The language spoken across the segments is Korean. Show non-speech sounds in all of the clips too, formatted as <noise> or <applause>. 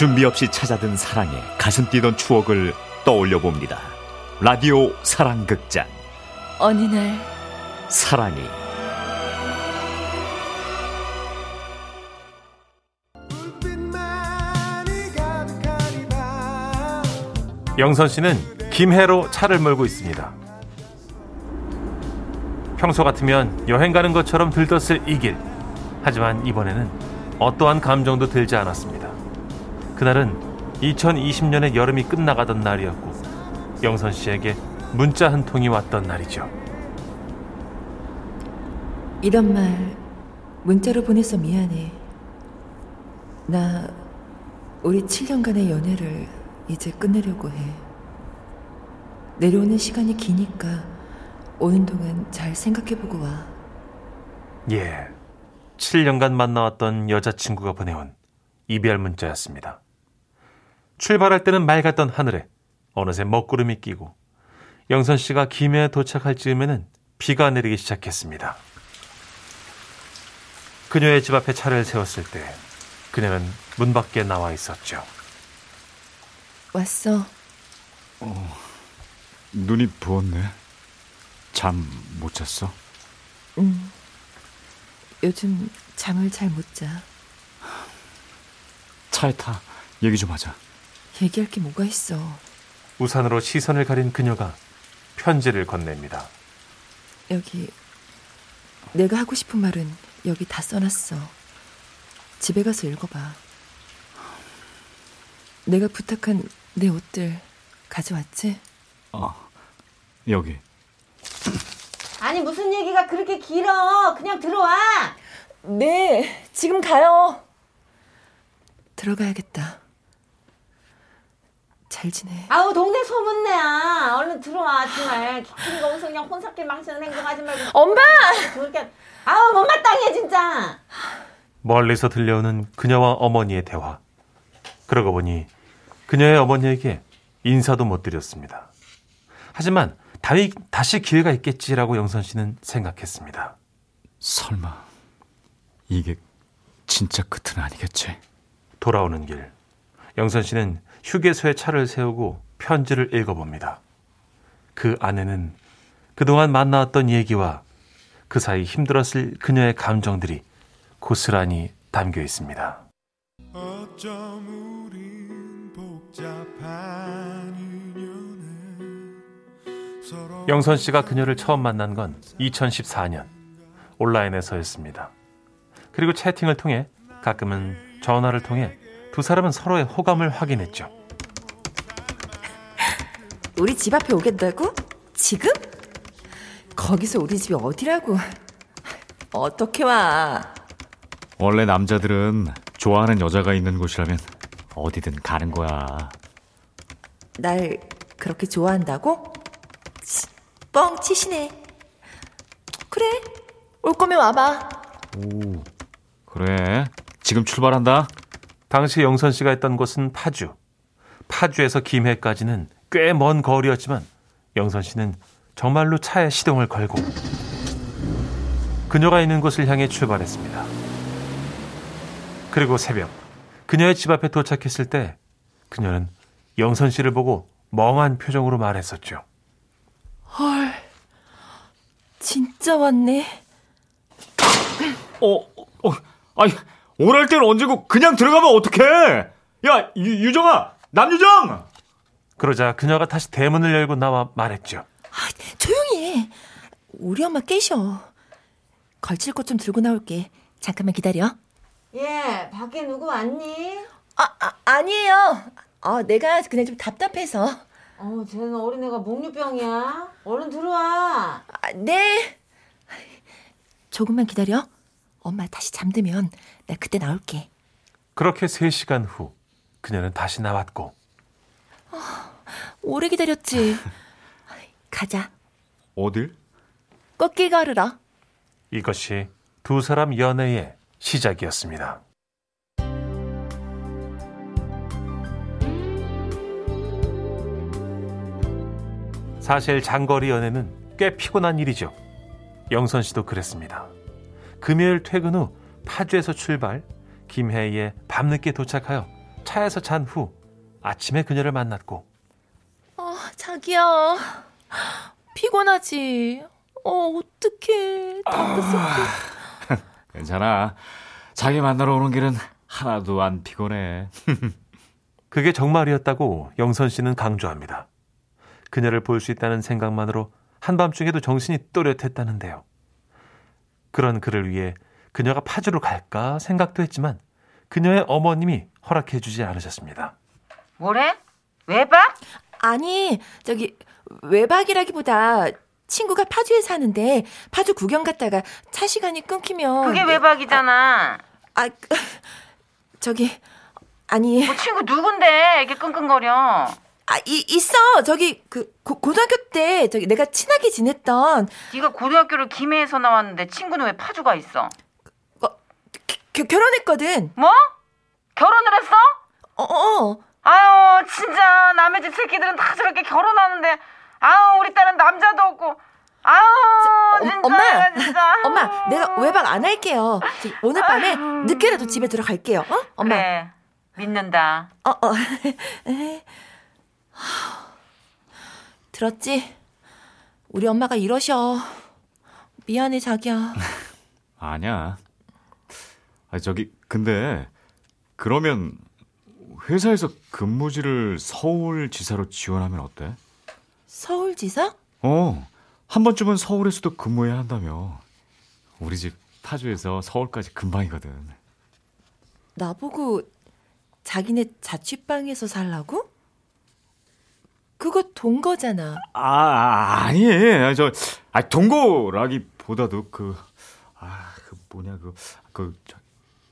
준비 없이 찾아든 사랑에 가슴 뛰던 추억을 떠올려 봅니다. 라디오 사랑극장. 어느 날 사랑이 영선 씨는 김해로 차를 몰고 있습니다. 평소 같으면 여행 가는 것처럼 들떴을 이 길. 하지만 이번에는 어떠한 감정도 들지 않았습니다. 그날은 2020년의 여름이 끝나가던 날이었고 영선 씨에게 문자 한 통이 왔던 날이죠. 이런 말 문자로 보내서 미안해. 나 우리 7년간의 연애를 이제 끝내려고 해. 내려오는 시간이 기니까 오는 동안 잘 생각해보고 와. 예. 7년간 만나왔던 여자친구가 보내온 이별 문자였습니다. 출발할 때는 맑았던 하늘에 어느새 먹구름이 끼고 영선 씨가 김해에 도착할 즈음에는 비가 내리기 시작했습니다. 그녀의 집 앞에 차를 세웠을 때 그녀는 문 밖에 나와 있었죠. 왔어. 눈이 부었네. 잠 못 잤어? 응. 요즘 잠을 잘 못 자. 차에 타. 얘기 좀 하자. 얘기할 게 뭐가 있어. 우산으로 시선을 가린 그녀가 편지를 건넵니다. 여기 내가 하고 싶은 말은 여기 다 써놨어. 집에 가서 읽어봐. 내가 부탁한 내 옷들 가져왔지? 어, 여기. 아니 무슨 얘기가 그렇게 길어? 그냥 들어와. 네, 지금 가요. 들어가야겠다. 잘 지내. 아우 동네 소문내 야. 얼른 들어와 정말. 괜히 거기서 그냥 혼사길 망치는 행동하지 말고. 엄마! 그렇게 아우 못마땅해 진짜. 멀리서 들려오는 그녀와 어머니의 대화. 그러고 보니 그녀의 어머니에게 인사도 못 드렸습니다. 하지만 다시, 다시 기회가 있겠지라고 영선 씨는 생각했습니다. 설마 이게 진짜 끝은 아니겠지? 돌아오는 길, 영선 씨는 휴게소에 차를 세우고 편지를 읽어봅니다. 그 안에는 그동안 만나왔던 얘기와 그 사이 힘들었을 그녀의 감정들이 고스란히 담겨 있습니다. 영선 씨가 그녀를 처음 만난 건 2014년 온라인에서였습니다. 그리고 채팅을 통해 가끔은 전화를 통해 두 사람은 서로의 호감을 확인했죠. <laughs> 우리 집 앞에 오겠다고? 지금? 거기서 우리 집이 어디라고? 어떻게 와? 원래 남자들은 좋아하는 여자가 있는 곳이라면 어디든 가는 거야. 날 그렇게 좋아한다고? 치, 뻥 치시네. 그래, 올 거면 와봐. 오, 그래. 지금 출발한다. 당시 영선 씨가 있던 곳은 파주. 파주에서 김해까지는 꽤 먼 거리였지만 영선 씨는 정말로 차에 시동을 걸고 그녀가 있는 곳을 향해 출발했습니다. 그리고 새벽 그녀의 집 앞에 도착했을 때 그녀는 영선 씨를 보고 멍한 표정으로 말했었죠. 헐, 진짜 왔네. 어, 어, 아니, 오랄 때는 언제고 그냥 들어가면 어떡해? 야, 유, 유정아, 남유정! 그러자 그녀가 다시 대문을 열고 나와 말했죠. 아, 조용히 해. 우리 엄마 깨셔. 걸칠 것 좀 들고 나올게. 잠깐만 기다려. 예, 밖에 누구 왔니? 아, 아 아니에요. 아, 내가 그냥 좀 답답해서. 어, 쟤는 어린애가 목류병이야. 얼른 들어와. 아, 네. 조금만 기다려. 엄마 다시 잠들면 나 그때 나올게. 그렇게 3시간 후 그녀는 다시 나왔고 오래 기다렸지. <laughs> 가자. 어딜? 꽃길 걸으러. 이것이 두 사람 연애의 시작이었습니다. 사실 장거리 연애는 꽤 피곤한 일이죠. 영선 씨도 그랬습니다. 금요일 퇴근 후 파주에서 출발, 김해에 밤늦게 도착하여 차에서 잔 후 아침에 그녀를 만났고 어, 자기야. 피곤하지? 어, 어떡해. 다크서클. <laughs> 괜찮아. 자기 만나러 오는 길은 하나도 안 피곤해. <laughs> 그게 정말이었다고 영선 씨는 강조합니다. 그녀를 볼 수 있다는 생각만으로 한밤중에도 정신이 또렷했다는데요. 그런 그를 위해 그녀가 파주로 갈까 생각도 했지만 그녀의 어머님이 허락해 주지 않으셨습니다. 뭐래? 외박? 아니, 저기, 외박이라기보다 친구가 파주에 사는데 파주 구경 갔다가 차 시간이 끊기면. 그게 외박이잖아. 아, 그, <laughs> 저기, 아니, 뭐 친구 누군데 이렇게 끙끙거려? 아, 이, 있어. 저기, 그, 고, 고등학교 때, 저기, 내가 친하게 지냈던, 네가 고등학교를 김해에서 나왔는데 친구는 왜 파주가 있어? 어, 겨, 결혼했거든. 뭐? 결혼을 했어? 어, 어. 아유 진짜 남의 집 새끼들은 다 저렇게 결혼하는데 아유 우리 딸은 남자도 없고 아유 어, 진짜 엄마, 내가 진짜 아유. 엄마, 내가 외박 안 할게요. 오늘 밤에 늦게라도 집에 들어갈게요. 어? 엄마. 그래 믿는다 어, 어. <laughs> 들었지? 우리 엄마가 이러셔. 미안해, 자기야. <laughs> 아니야. 아 저기 근데 그러면 회사에서 근무지를 서울 지사로 지원하면 어때? 서울지사? 어. 한 번쯤은 서울에서도 근무해야 한다며. 우리 집 파주에서 서울까지 금방이거든. 나보고 자기네 자취방에서 살라고? 그거 동거잖아. 아, 아 아니. 아, 저 아, 동거라기보다도 그 아, 그 뭐냐 그 그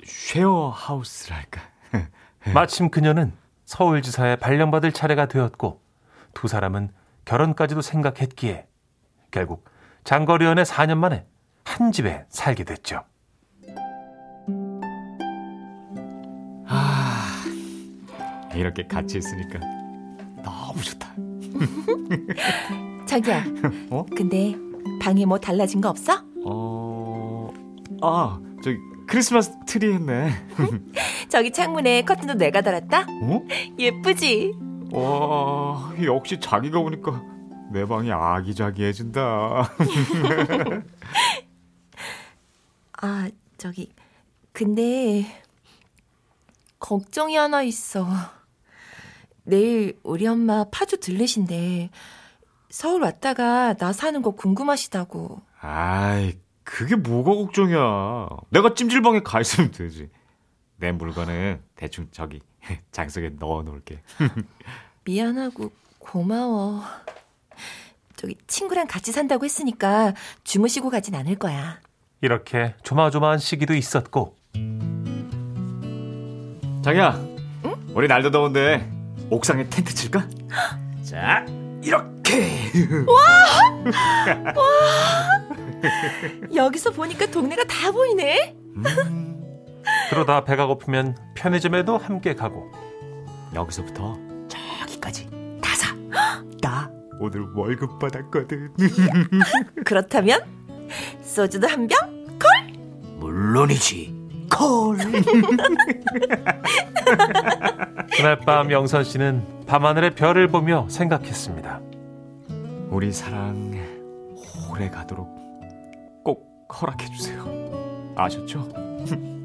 쉐어 하우스랄까. <laughs> 마침 그녀는 서울지사에 발령받을 차례가 되었고 두 사람은 결혼까지도 생각했기에 결국 장거리 연애 4년 만에 한 집에 살게 됐죠. 이렇게 같이 있으니까 너무 좋다. 자기야. 어? 근데 방에 뭐 달라진 거 없어? 어. 아, 저기 크리스마스 트리 했네. <laughs> 저기 창문에 커튼도 내가 달았다? 어? 예쁘지? 와, 역시 자기가 오니까 내 방이 아기자기해진다. <laughs> 아, 저기, 근데, 걱정이 하나 있어. 내일 우리 엄마 파주 들르신데, 서울 왔다가 나 사는 거 궁금하시다고. 아이, 그게 뭐가 걱정이야. 내가 찜질방에 가 있으면 되지. 내 물건은 대충 저기 <laughs> 장석에 넣어 놓을게. <laughs> 미안하고 고마워. 저기, 친구랑 같이 산다고 했으니까 주무시고 가진 않을 거야. 이렇게 조마조마한 시기도 있었고 자기야, 우리 날도 더운데 옥상에 텐트 칠까? <gasps> 자, 이렇게. <laughs> 여기서 보니까 동네가 다 보이네? 그러다 배가 고프면 편의점에도 함께 가고 여기서부터 저기까지 다 사. 나 오늘 월급 받았거든. <laughs> 그렇다면, 소주도 한 병? 물론이지. 콜. <laughs> 그날 밤 영선 씨는 밤하늘의 별을 보며 생각했습니다. 우리 사랑 오래 가도록 꼭 허락해 주세요. 아셨죠? <laughs>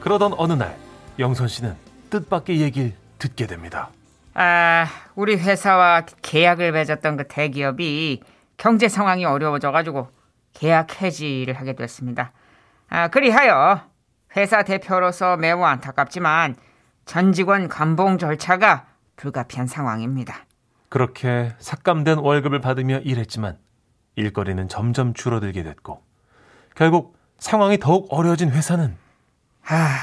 그러던 어느 날 영선 씨는 뜻밖의 얘기를 듣게 됩니다. 아 우리 회사와 계약을 맺었던 그 대기업이 경제 상황이 어려워져가지고 계약 해지를 하게 됐습니다 아 그리하여 회사 대표로서 매우 안타깝지만 전 직원 감봉 절차가 불가피한 상황입니다 그렇게 삭감된 월급을 받으며 일했지만 일거리는 점점 줄어들게 됐고 결국 상황이 더욱 어려워진 회사는 아,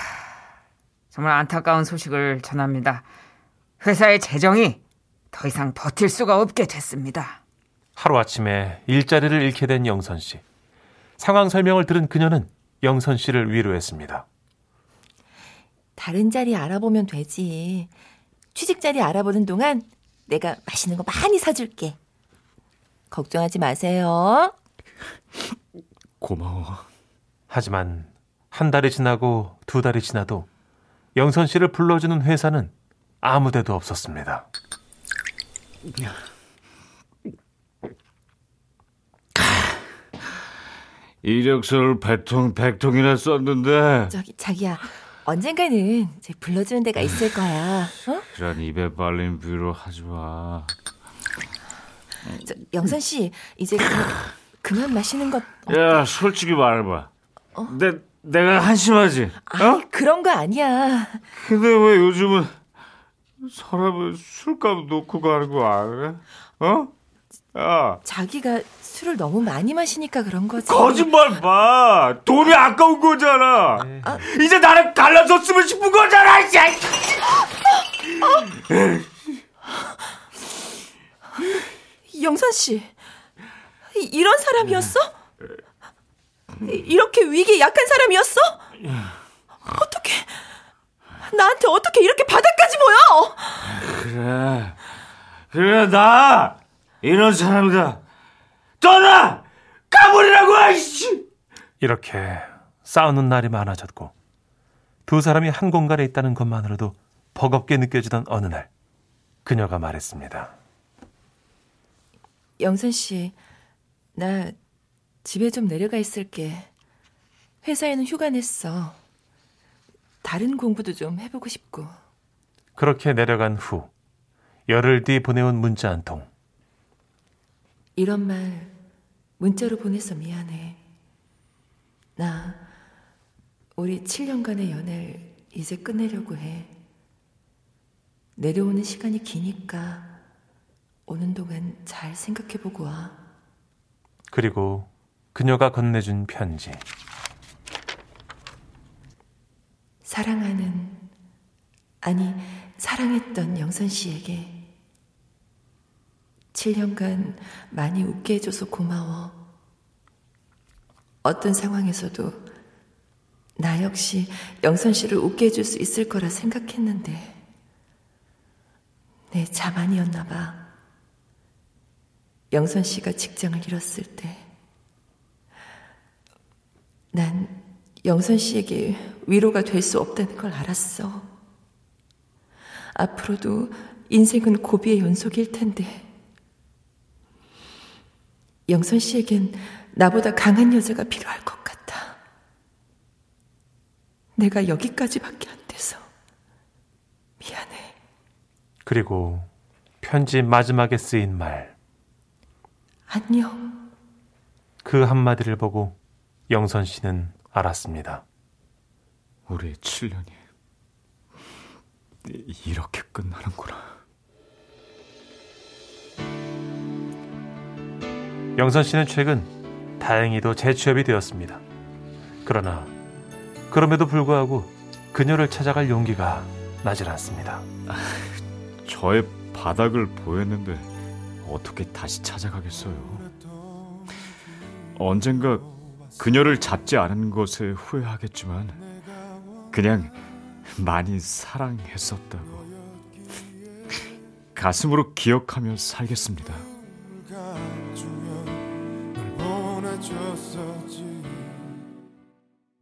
정말 안타까운 소식을 전합니다. 회사의 재정이 더 이상 버틸 수가 없게 됐습니다. 하루아침에 일자리를 잃게 된 영선 씨. 상황 설명을 들은 그녀는 영선 씨를 위로했습니다. 다른 자리 알아보면 되지. 취직 자리 알아보는 동안 내가 맛있는 거 많이 사줄게. 걱정하지 마세요. 고마워. 하지만 한 달이 지나고 두 달이 지나도 영선 씨를 불러주는 회사는 아무 데도 없었습니다. 이력서를 백통 백통이나 썼는데 저기 자기야 언젠가는 이제 불러주는 데가 있을 거야. 어? 그런 입에 발린 비로 하지 마. 저, 영선 씨 이제 그만, 그만 마시는 것. 어, 야, 솔직히 말해봐. 내 내가 한심하지. 어? 아이, 그런 거 아니야. 근데 왜 요즘은 사람을 술값 놓고 가는 거 알아? 어? 야, 자기가 술을 너무 많이 마시니까 그런 거지. 거짓말 마. 돈이 아까운 거잖아. 이제 나를 갈라섰으면 싶은 거잖아. 이 씨. 영선 씨 이- 이런 사람이었어? 이- 이렇게 위기에 약한 사람이었어? 어떻게 나한테 어떻게 이렇게 바닥까지 모여? 그래. 그래, 나 이런 사람이다. 떠나! 가버리라고! 아이씨! 이렇게 싸우는 날이 많아졌고 두 사람이 한 공간에 있다는 것만으로도 버겁게 느껴지던 어느 날 그녀가 말했습니다. 영선 씨, 나 집에 좀 내려가 있을게. 회사에는 휴가 냈어. 다른 공부도 좀 해보고 싶고. 그렇게 내려간 후 열흘 뒤 보내온 문자 한 통. 이런 말 문자로 보내서 미안해. 나 우리 7년간의 연애를 이제 끝내려고 해. 내려오는 시간이 기니까 오는 동안 잘 생각해보고 와. 그리고 그녀가 건네준 편지. 사랑하는, 아니, 사랑했던 영선 씨에게 7년간 많이 웃게 해줘서 고마워. 어떤 상황에서도 나 역시 영선 씨를 웃게 해줄 수 있을 거라 생각했는데, 내 자만이었나 봐. 영선 씨가 직장을 잃었을 때, 난 영선 씨에게 위로가 될 수 없다는 걸 알았어. 앞으로도 인생은 고비의 연속일 텐데. 영선 씨에겐 나보다 강한 여자가 필요할 것 같아. 내가 여기까지밖에 안 돼서. 미안해. 그리고 편지 마지막에 쓰인 말. 안녕. 그 한마디를 보고 영선 씨는 알았습니다. 우리의 7년이 이렇게 끝나는구나. 영선 씨는 최근 다행히도 재취업이 되었습니다. 그러나 그럼에도 불구하고 그녀를 찾아갈 용기가 나질 않습니다. 저의 바닥을 보였는데 어떻게 다시 찾아가겠어요? 언젠가 그녀를 잡지 않은 것에 후회하겠지만 그냥 많이 사랑했었다고 가슴으로 기억하며 살겠습니다. 널 보내줬었지